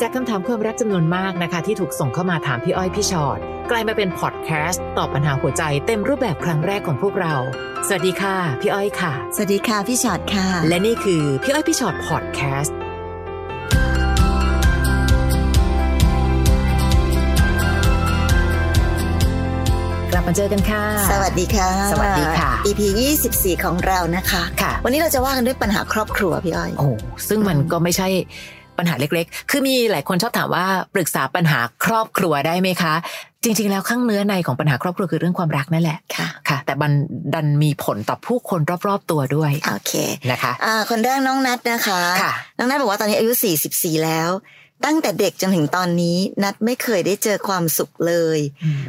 จากคำถามความรักจำนวนมากนะคะ ที่ถูกส่งเข้ามาถามพี่อ้อยพี่ชอ็อตกลายมาเป็นพอดแคสต์ตอบปัญหาหัวใจเต็มรูปแบบครั้งแรกของพวกเรา สวัสดีค่ะ พี่อ้อยค่ะ สวัสดีค่ะพี่ชอตค่ะ และนี่คือพี่อ้อยพี่ชอ็อตพอดแคสต์กลับมาเจอกันค่ะ สวัสดีค่ะ สวัสดีค่ะ EP 24 ของเรานะคะ ค่ะ วันนี้เราจะว่ากันด้วยปัญหาครอบครัวพี่อ้อย โอ้ ซึ่งมันก็ไม่ใช่ ปัญหาเล็กๆ คือมีหลายคนชอบถามว่าปรึกษาปัญหาครอบครัวได้ไหมคะ จริง ๆ แล้วข้างเนื้อในของปัญหาครอบครัวคือเรื่องความรักนั่นแหละค่ะค่ะ แต่มันดันมีผลต่อผู้คนรอบๆตัวด้วยโอเคนะคะอ่าคนแรกน้องนัทนะคะค่ะน้องนัทบอกว่าตอนนี้อายุ 44 แล้วตั้งแต่เด็กจนถึงตอนนี้ นัทไม่เคยได้เจอความสุขเลย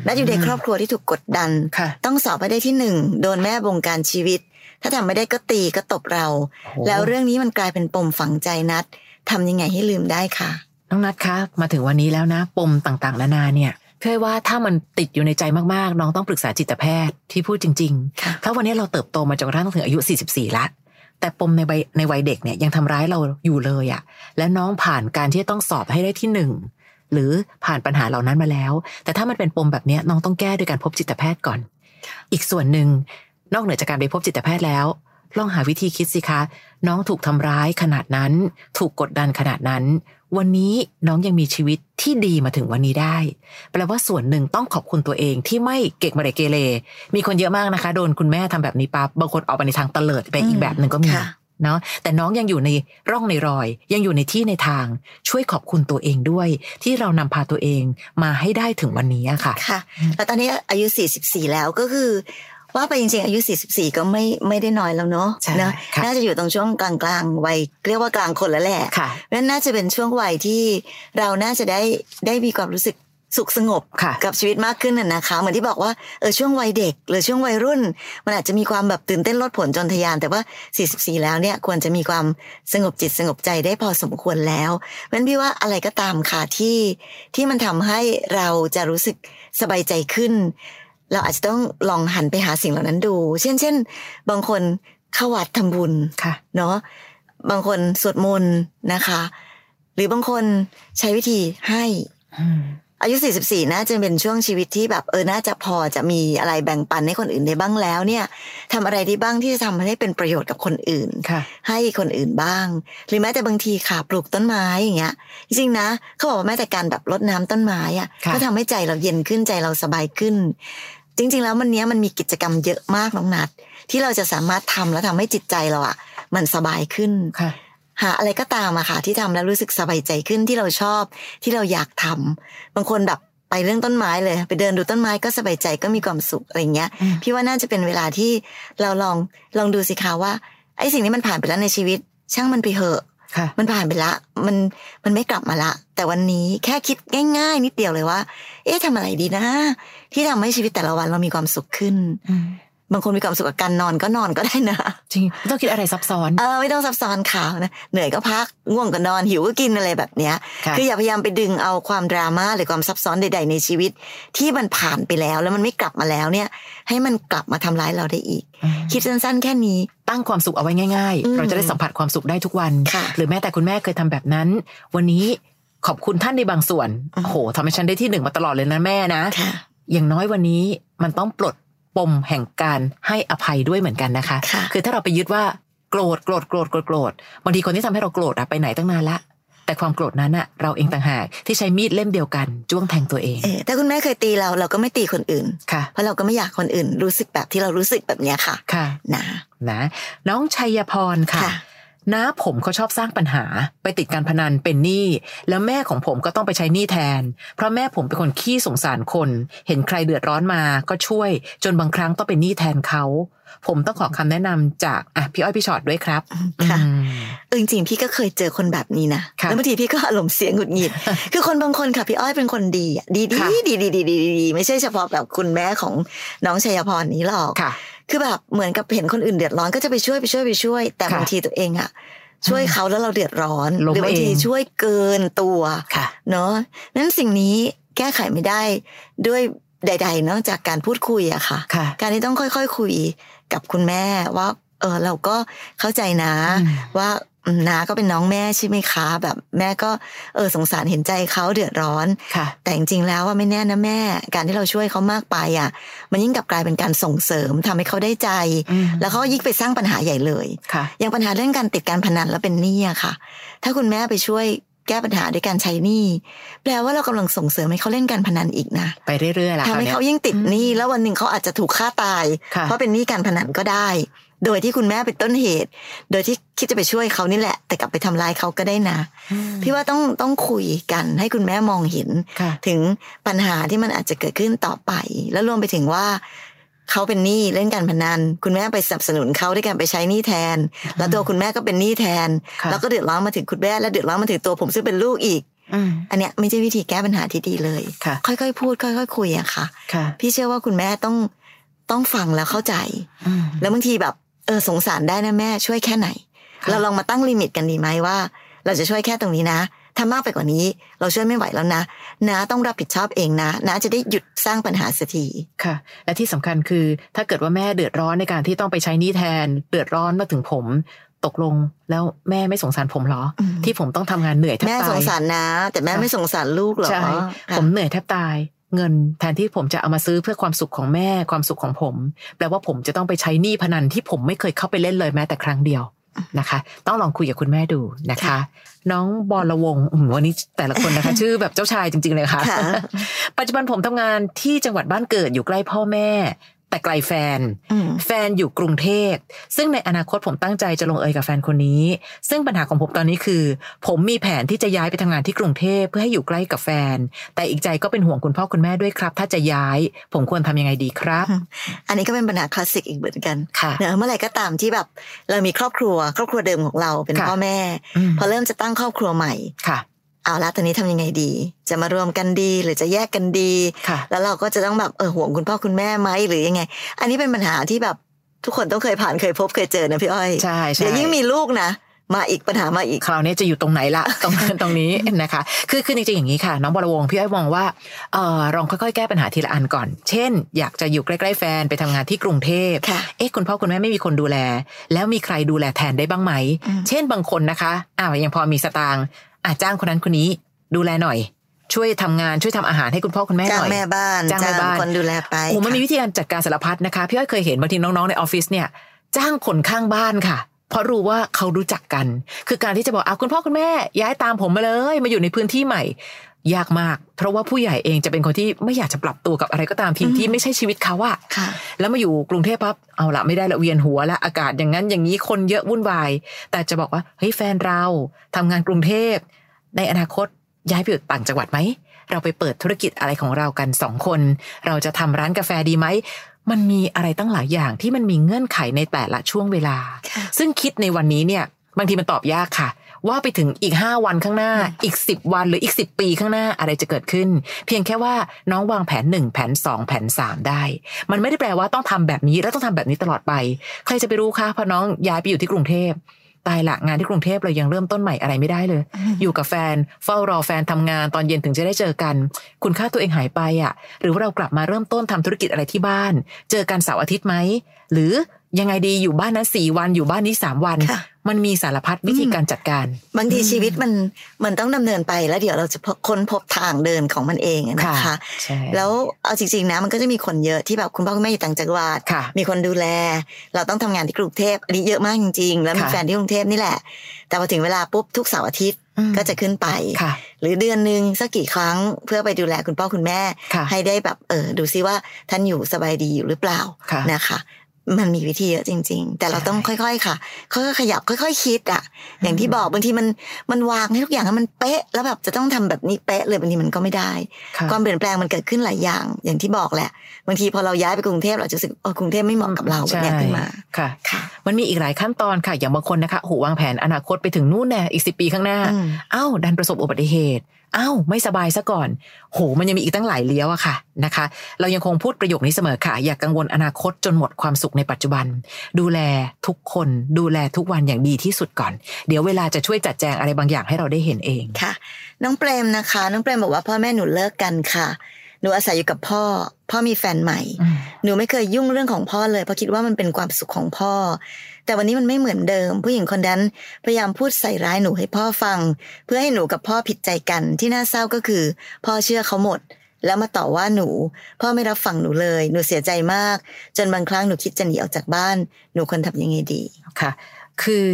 นัทอยู่ในครอบครัวที่ถูกกดดันค่ะต้องสอบให้ได้ที่หนึ่งโดนแม่บงการชีวิต ถ้าทำไม่ได้ก็ตีก็ตบเราโอ้แล้วเรื่องนี้มันกลายเป็นปมฝังใจนัท ทำยังไงให้ลืมได้ค่ะน้องนัทคะมาถึงวันนี้แล้วนะ ปมต่างๆนานาเนี่ยเพื่อว่าถ้ามันติดอยู่ในใจมากๆ น้องต้องปรึกษาจิตแพทย์ที่พูดจริงค่ะๆถ้าวันนี้เราเติบโตมาจนกระทั่งถึงอายุ 44 ละแต่ปมในวัยในวัยเด็กเนี่ยยังทำร้ายเราอยู่เลยอะ่ะ และน้องผ่านการที่จะต้องสอบให้ได้ที่หนึ่งหรือผ่านปัญหาเหล่านั้นมาแล้ว แต่ถ้ามันเป็นปมแบบเนี้ยน้องต้องแก้ด้วยการพบจิตแพทย์ก่อน อีกส่วนหนึ่งนอกเหนือจากการไปพบจิตแพทย์แล้ว ลองหาวิธีคิดสิคะ น้องถูกทำร้ายขนาดนั้น ถูกกดดันขนาดนั้น วันนี้น้องยังมีชีวิตที่ดีมาถึงวันนี้ได้ แปลว่าส่วนหนึ่งต้องขอบคุณตัวเองที่ไม่เกกมาเรเกเรมีคนเยอะมากนะคะ โดนคุณแม่ทำแบบนี้ปั๊บบางคนออกไปในทางเตลิดไปอีกแบบหนึ่งก็มีค่ะเนาะแต่น้องยังอยู่ในร่องในรอย ยังอยู่ในที่ในทาง ช่วยขอบคุณตัวเองด้วย ที่เรานำพาตัวเองมาให้ได้ถึงวันนี้อะค่ะค่ะ แล้วตอนนี้อายุ 44 แล้วก็คือ ว่าไปจริงๆอายุ 44 ก็ไม่ไม่ได้น้อยแล้วเนาะใช่นะค่ะน่าจะอยู่ตรงช่วงกลางๆวัยเรียกว่ากลางคนแล้วแหละค่ะนั่นน่าจะเป็นช่วงวัยที่เราน่าจะได้ได้มีความรู้สึกสุขสงบค่ะกับชีวิตมากขึ้นน่ะนะคะ เหมือนที่บอกว่าเออช่วงวัยเด็ก หรือช่วงวัยรุ่น มันอาจจะมีความแบบตื่นเต้นลดผลจนทะยาน แต่ว่า 44 แล้วเนี่ยควรจะมีความสงบจิตสงบใจได้พอสมควรแล้วเพราะฉะนั้นพี่ว่าอะไรก็ตามค่ะที่ที่มันทำให้เราจะรู้สึกสบายใจขึ้น เราอาจจะต้องลองหันไปหาสิ่งเหล่านั้นดู เช่น เช่น บางคนเข้าวัดทำบุญค่ะ เนาะบางคนสวดมนต์นะคะ หรือบางคนใช้วิธีให้อืมอายุ 44 น่าจะเป็นช่วงชีวิตที่แบบเออ น่าจะพอจะมีอะไรแบ่งปันให้คนอื่นได้บ้างแล้ว เนี่ยทำอะไรได้บ้างที่จะทำให้เป็นประโยชน์กับคนอื่นค่ะให้คนอื่นบ้าง หรือแม้แต่บางทีค่ะปลูกต้นไม้อย่างเงี้ย จริงๆนะเขาบอกว่าแม้แต่การแบบรดน้ำต้นไม้อะค่ะก็ทำให้ใจเราเย็นขึ้นใจเราสบายขึ้น จริง ๆ แล้วมันเนี้ยมันมีกิจกรรมเยอะมากน้องนัด ที่เราจะสามารถทำแล้วทำให้จิตใจเราอะมันสบายขึ้นค่ะหาอะไรก็ตามอะค่ะ ที่ทำแล้วรู้สึกสบายใจขึ้นที่เราชอบที่เราอยากทำบางคนแบบไปเรื่องต้นไม้เลย ไปเดินดูต้นไม้ก็สบายใจก็มีความสุขอะไรเงี้ยอืมพี่ว่าน่าจะเป็นเวลาที่เราลองลองดูสิคะว่าไอ้สิ่งนี้มันผ่านไปแล้วในชีวิต ช่างมันไปเหอะค่ะ มันผ่านไปละ มันมันไม่กลับมาละ แต่วันนี้แค่คิดง่าย ๆ นิดเดียวเลยว่า เอ๊ะทำอะไรดีนะ ที่ทำให้ชีวิตแต่ละวันเรามีความสุขขึ้นอืม บางคนมีความสุขกับการนอนก็นอนก็ได้นะ จริงไม่ต้องคิดอะไรซับซ้อนเออไม่ต้องซับซ้อนข่าวนะเหนื่อยก็พักง่วงก็นอนหิวก็กินอะไรแบบเนี้ยค่ะคืออย่าพยายามไปดึงเอาความดราม่าหรือความซับซ้อนใด ๆ ในชีวิต ที่มันผ่านไปแล้วแล้วมันไม่กลับมาแล้วเนี่ย ให้มันกลับมาทำร้ายเราได้อีกอืมคิดสั้นๆ แค่นี้ตั้งความสุขเอาไว้ง่ายอืมๆเราจะได้สัมผัสความสุขได้ทุกวันค่ะหรือแม้แต่คุณแม่เคยทำแบบนั้น วันนี้ขอบคุณท่านในบางส่วนอืมโอ้โหทำให้ฉันได้ที่หนึ่งมาตลอดเลยนะแม่นะค่ะอย่างน้อยวันนี้มันต้องปลด ปมแห่งการให้อภัยด้วยเหมือนกันนะคะค่ะคือถ้าเราไปยึดว่าโกรธโกรธโกรธโกรธโกรธบางทีคนที่ทำให้เราโกรธอะไปไหนตั้งนานละแต่ความโกรธนั้นอะเราเองต่างหากที่ใช้มีดเล่มเดียวกันจ้วงแทงตัวเองเออถ้าคุณแม่เคยตีเราเราก็ไม่ตีคนอื่นค่ะเพราะเราก็ไม่อยากคนอื่น รู้สึกแบบที่เรารู้สึกแบบเนี้ยค่ะค่ะนะนะน้องชัยพรค่ะค่ะ น้าผมเขาชอบสร้างปัญหาไปติดการพนันเป็นหนี้แล้วแม่ของผมก็ต้องไปใช้หนี้แทน เพราะแม่ผมเป็นคนขี้สงสารคน เห็นใครเดือดร้อนมาก็ช่วย จนบางครั้งต้องเป็นหนี้แทนเขา ผมต้องขอคำแนะนำจากอะพี่อ้อยพี่ชอตด้วยครับค่ะอืมเออจริงๆพี่ก็เคยเจอคนแบบนี้นะค่ะแล้วบางทีพี่ก็อารมณ์เสียงหงุดหงิด คือคนบางคนค่ะพี่อ้อยเป็นคนดีอะดีดีค่ะดีดีดีดีดีดีไม่ใช่เฉพาะแบบคุณแม่ของน้องชัยพรนี้หรอก ค่ะคือแบบเหมือนกับเห็นคนอื่นเดือดร้อนก็จะไปช่วยไปช่วยไปช่วย แต่ค่ะบางทีตัวเองอะช่วยเขาแล้วเราเดือดร้อนล้มหรืบางทีเองช่วยเกินตัวค่ะเนาะนั้นสิ่งนี้แก้ไขไม่ได้ด้วยใด ๆ นอกจากการพูดคุยอะค่ะค่ะการที่ต้องค่อยๆคุยกับคุณแม่ว่า เออเราก็เข้าใจนะอืมว่าอืม นาก็เป็นน้องแม่ใช่ไหมคะ แบบแม่ก็เออสงสารเห็นใจเขาเดือดร้อนค่ะ แต่จริงๆแล้วว่าไม่แน่นะแม่ การที่เราช่วยเขามากไปอะ มันยิ่งกลับกลายเป็นการส่งเสริมทำให้เขาได้ใจอืมแล้วเขาก็ยิ่งไปสร้างปัญหาใหญ่เลยค่ะอย่างปัญหาเรื่องการติดการพนันแล้วเป็นหนี้อะค่ะ ถ้าคุณแม่ไปช่วยแก้ปัญหาด้วยการใช้หนี้แปลว่าเรากำลังส่งเสริมให้เขาเล่นการพนันอีกนะ ไปเรื่อยๆล่ะทำให้ครวเขานี้ยิ่งติดหนี้แล้ววันหนึ่งเขาอาจจะถูกฆ่าตายค่ะเพราะเป็นหนี้การพนันก็ได้ โดยที่คุณแม่เป็นต้นเหตุ โดยที่คิดจะไปช่วยเขานี่แหละ แต่กลับไปทำลายเขาก็ได้นะอืมพี่ว่าต้องต้องคุยกันให้คุณแม่มองเห็นค่ะถึงปัญหาที่มันอาจจะเกิดขึ้นต่อไป แล้วรวมไปถึงว่าเขาเป็นหนี้เล่นการพนัน คุณแม่ไปสนับสนุนเขาด้วยการไปใช้หนี้แทน แล้วตัวคุณแม่ก็เป็นหนี้แทนค่ะแล้วก็เดือดร้อนมาถึงคุณแม่และเดือดร้อนมาถึงตัวผมซึ่งเป็นลูกอีกอืมอันเนี้ยไม่ใช่วิธีแก้ปัญหาที่ดีเลย ค่ะค่อยๆพูด ค่อยๆคุยอะค่ะค่ะ พี่เชื่อว่าคุณแม่ต้องต้องฟังแล้วเข้าใจอืมแล้วบางทีแบบเออสงสารได้นะแม่ช่วยแค่ไหนค่ะเราลองมาตั้งลิมิตกันดีไหมว่า เราจะช่วยแค่ตรงนี้นะถ้ามากไปกว่านี้ เราช่วยไม่ไหวแล้วนะนะต้องรับผิดชอบเองนะนะจะได้หยุดสร้างปัญหาสักทีค่ะ และที่สำคัญคือ ถ้าเกิดว่าแม่เดือดร้อนในการที่ต้องไปใช้หนี้แทน เดือดร้อนมาถึงผม ตกลงแล้วแม่ไม่สงสารผมเหรออืมที่ผมต้องทำงานเหนื่อยแทบแม่ตายสงสารนะ แต่แม่ค่ะไม่สงสารลูกเหรอใช่ค่ะผมเหนื่อยแทบตาย เงินแทนที่ผมจะเอามาซื้อเพื่อความสุขของแม่ความสุขของผม แปลว่าผมจะต้องไปใช้หนี้พนันที่ผมไม่เคยเข้าไปเล่นเลยแม้แต่ครั้งเดียวนะคะ ต้องลองคุยกับคุณแม่ดูนะคะค่ะน้องบอลวงศ์อืมวันนี้แต่ละคนนะคะ ชื่อแบบเจ้าชายจริง ๆ เลยค่ะค่ะปัจจุบันผมทำงานที่จังหวัดบ้านเกิดอยู่ใกล้พ่อแม่ แต่ไกลแฟนอืมแฟนอยู่กรุงเทพซึ่งในอนาคตผมตั้งใจจะลงเอยกับแฟนคนนี้ ซึ่งปัญหาของผมตอนนี้คือ ผมมีแผนที่จะย้ายไปทำงานที่กรุงเทพเพื่อให้อยู่ใกล้กับแฟน แต่อีกใจก็เป็นห่วงคุณพ่อคุณแม่ด้วยครับ ถ้าจะย้าย ผมควรทำยังไงดีครับ อันนี้ก็เป็นปัญหาคลาสสิกอีกเหมือนกันค่ะเนอะเมื่อไหร่ก็ตามที่แบบ เรามีครอบครัว ครอบครัวเดิมของเราเป็นค่ะพ่อแม่อืมพอเริ่มจะตั้งครอบครัวใหม่ค่ะ เอาละตอนนี้ทำยังไงดี จะมารวมกันดีหรือจะแยกกันดีค่ะแล้วเราก็จะต้องแบบเออห่วงคุณพ่อคุณแม่ไหมหรือยังไง อันนี้เป็นปัญหาที่แบบทุกคนต้องเคยผ่านเคยพบเคยเจอนะพี่อ้อยใช่ใช่เดี๋ยวยิ่งมีลูกนะมาอีกปัญหามาอีกคราวนี้จะอยู่ตรงไหนละตรงตรงนี้นะคะ คือคือจริงๆอย่างนี้ค่ะ น้องบอลวงศ์พี่อ้อยมองว่าเออลองค่อยๆแก้ปัญหาทีละอันก่อน เช่น อยากจะอยู่ใกล้ๆแฟนไปทำงานที่กรุงเทพค่ะเอ๊ะคุณพ่อคุณแม่ไม่มีคนดูแล แล้วมีใครดูแลแทนได้บ้างไหมอืมเช่นบางคนนะคะอ้าวยังพอมีสตางค์ อะจ้างคนนั้นคนนี้ ดูแลหน่อย ช่วยทำงานช่วยทำอาหารให้คุณพ่อคุณแม่จ้าหงน่อยแม่บ้านจ้างแม่บ้านคนดูแลไปโอ้มันมีค่ะวิธีการจัดการสารพัดนะคะพี่อ้อยเคยเห็นบางทีน้องๆในออฟฟิศเนี่ย จ้างคนข้างบ้านค่ะเพราะรู้ว่าเขารู้จักกัน คือการที่จะบอกอะคุณพ่อคุณแม่ย้ายตามผมมาเลย มาอยู่ในพื้นที่ใหม่ ยากมาก เพราะว่าผู้ใหญ่เองจะเป็นคนที่ไม่อยากจะปรับตัวกับอะไรก็ตามทีที่ไม่ใช่ชีวิตเขาอะค่ะแล้วมาอยู่กรุงเทพปั๊บเอาละไม่ได้ละเวียนหัวละอากาศอย่างนั้นอย่างนี้คนเยอะวุ่นวาย แต่จะบอกว่าเฮ้ยแฟนเราทำงานกรุงเทพ ในอนาคตย้ายไปอยู่ต่างจังหวัดไหมเราไปเปิดธุรกิจอะไรของเรากันสองคน เราจะทำร้านกาแฟดีไหมมันมีอะไรตั้งหลายอย่างที่มันมีเงื่อนไขในแต่ละช่วงเวลาค่ะซึ่งคิดในวันนี้เนี่ยบางทีมันตอบยากค่ะ ว่าไปถึงอีก 5 วันข้างหน้า อีก 10 วันหรืออีก 10 ปีข้างหน้าอะไรจะเกิดขึ้น เพียงแค่ว่าน้องวางแผน 1 แผน 2 แผน 3 ได้ มันไม่ได้แปลว่าต้องทำแบบนี้แล้วต้องทำแบบนี้ตลอดไป ใครจะไปรู้คะพอน้องย้ายไปอยู่ที่กรุงเทพตายละงานที่กรุงเทพเรายังเริ่มต้นใหม่อะไรไม่ได้เลย อยู่กับแฟน เฝ้ารอแฟนทำงานตอนเย็นถึงจะได้เจอกัน คุณค่าตัวเองหายไปอะ หรือว่าเรากลับมาเริ่มต้นทำธุรกิจอะไรที่บ้าน เจอกันเสาร์อาทิตย์ไหมหรือ ยังไงดีอยู่บ้านนั้นสี่วันอยู่บ้านนี้สามวันค่ะมันมีสารพัดวิธีการจัดการ บางทีชีวิตมันมันต้องดำเนินไปแล้วเดี๋ยวเราจะพบค้นพบทางเดินของมันเองอะนะคะใช่แล้วเอาจริงๆนะมันก็จะมีคนเยอะที่แบบคุณพ่อคุณแม่อยู่ต่างจังหวัดค่ะมีคนดูแล เราต้องทำงานที่กรุงเทพอันนี้เยอะมากจริงๆ แล้วมีค่ะแฟนที่กรุงเทพนี่แหละ แต่พอถึงเวลาปุ๊บทุกเสาร์อาทิตย์อืมก็จะขึ้นไปค่ะหรือเดือนหนึ่งสักกี่ครั้งเพื่อไปดูแลคุณพ่อคุณแม่ค่ะให้ได้แบบเออดูซิว่าท่านอยู่สบายดีอยู่หรือเปล่าค่ะนะคะ มันมีวิธีเยอะจริง ๆ แต่เราใช่ต้องค่อย ๆ ค่ะ ค่อยๆขยับ ค่อย ๆ คิดอะ อย่างที่บอกบางทีมันมันวางให้ทุกอย่างให้มันเป๊ะ แล้วแบบจะต้องทำแบบนี้เป๊ะเลยบางทีมันก็ไม่ได้ค่ะความเปลี่ยนแปลงมันเกิดขึ้นหลายอย่าง อย่างที่บอกแหละ บางทีพอเราย้ายไปกรุงเทพเราจะรู้สึกเออกรุงเทพไม่เหมาะกับเราแบบเนี้ยขึ้นมาค่ะค่ะ มันมีอีกหลายขั้นตอนค่ะ อย่างบางคนนะคะโหวางแผนอนาคตไปถึงนู่นแน่อีกสิปีข้างหน้าอืมเอ้าดันประสบอุบัติเหตุเอ้าไม่สบายซะก่อน โห มันยังมีอีกตั้งหลายเลี้ยวอะค่ะนะคะ เรายังคงพูดประโยคนี้เสมอค่ะ อย่ากกังวลอนาคตจนหมดความสุขในปัจจุบัน ดูแลทุกคน ดูแลทุกวันอย่างดีที่สุดก่อน เดี๋ยวเวลาจะช่วยจัดแจงอะไรบางอย่างให้เราได้เห็นเองค่ะ น้องเปรมนะคะ น้องเปรมบอกว่าพ่อแม่หนูเลิกกันค่ะหนูอาศัยอยู่กับพ่อ พ่อมีแฟนใหม่อืมหนูไม่เคยยุ่งเรื่องของพ่อเลยเพราะคิดว่ามันเป็นความสุขของพ่อ แต่วันนี้มันไม่เหมือนเดิม ผู้หญิงคนนั้นพยายามพูดใส่ร้ายหนูให้พ่อฟัง เพื่อให้หนูกับพ่อผิดใจกันที่น่าเศร้าก็คือ พ่อเชื่อเขาหมด แล้วมาต่อว่าหนู พ่อไม่รับฟังหนูเลย หนูเสียใจมาก จนบางครั้งหนูคิดจะหนีออกจากบ้าน หนูควรทำยังไงดีค่ะ คือ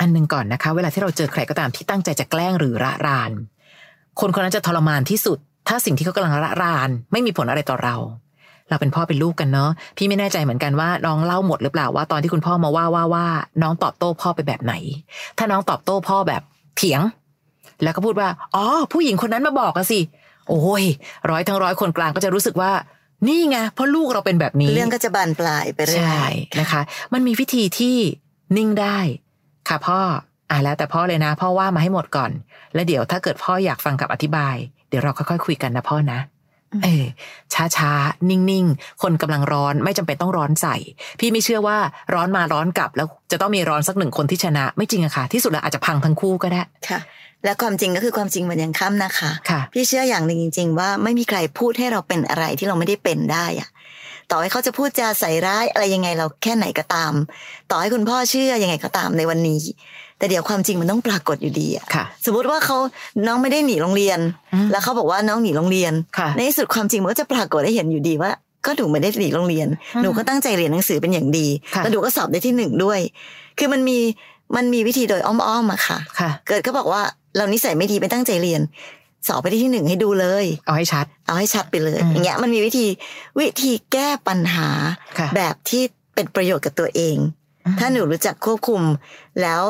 อันหนึ่งก่อนนะคะ เวลาที่เราเจอใครก็ตามที่ตั้งใจจะแกล้งหรือระราน คนคนนั้นจะทรมานที่สุด ถ้าสิ่งที่เขากำลังระราน ไม่มีผลอะไรต่อเรา เราเป็นพ่อเป็นลูกกันเนาะพี่ไม่แน่ใจเหมือนกันว่าน้องเล่าหมดหรือเปล่าว่าตอนที่คุณพ่อมาว่าว่าว่าน้องตอบโต้พ่อไปแบบไหน ถ้าน้องตอบโต้พ่อแบบเถียง แล้วก็พูดว่าอ๋อผู้หญิงคนนั้นมาบอกอะสิโอ้ยร้อยทั้งร้อยคนกลางก็จะรู้สึกว่านี่ไงเพราะลูกเราเป็นแบบนี้ เรื่องก็จะบานปลายไปเรื่อยใช่นะคะ มันมีวิธีที่นิ่งได้ ค่ะพ่ออะแล้วแต่พ่อเลยนะ พ่อว่ามาให้หมดก่อน แล้วเดี๋ยวถ้าเกิดพ่ออยากฟังกับอธิบาย เดี๋ยวเราค่อยๆคุยกันนะพ่อนะ เออช้าช้าๆนิ่งๆ คนกำลังร้อนไม่จำเป็นต้องร้อนใส่ พี่ไม่เชื่อว่าร้อนมาร้อนกลับ แล้วจะต้องมีร้อนสักหนึ่งคนที่ชนะ ไม่จริงอะค่ะ ที่สุดแล้วอาจจะพังทั้งคู่ก็ได้ค่ะ และความจริงก็คือความจริงมันยังค่ำนะคะค่ะ พี่เชื่ออย่างหนึ่งจริง ๆ ว่าไม่มีใครพูดให้เราเป็นอะไรที่เราไม่ได้เป็นได้อะ ต่อให้เขาจะพูดจาใส่ร้ายอะไรยังไงเราแค่ไหนก็ตาม ต่อให้คุณพ่อเชื่อยังไงก็ตามในวันนี้ แต่เดี๋ยวความจริงมันต้องปรากฏอยู่ดีอะค่ะสมมติว่าเขาน้องไม่ได้หนีโรงเรียนอืมแล้วเขาบอกว่าน้องหนีโรงเรียนค่ะในที่สุดความจริงมันก็จะปรากฏให้เห็นอยู่ดีว่าก็หนูไม่ได้หนีโรงเรียนอืมหนูก็ตั้งใจเรียนหนังสือเป็นอย่างดีค่ะแล้วหนูก็สอบได้ที่หนึ่งด้วย คือมันมีมันมีวิธีโดยอ้อมๆอะค่ะค่ะเกิดก็บอกว่าเรานิสัยไม่ดีไม่ตั้งใจเรียน สอบไปได้ที่หนึ่งให้ดูเลย เอาให้ชัด เอาให้ชัดไปเลยอืมอย่างเงี้ยมันมีวิธีวิธีแก้ปัญหาค่ะแบบที่เป็นประโยชน์กับตัวเอง ถ้าหนูรู้จักควบคุมแล้ว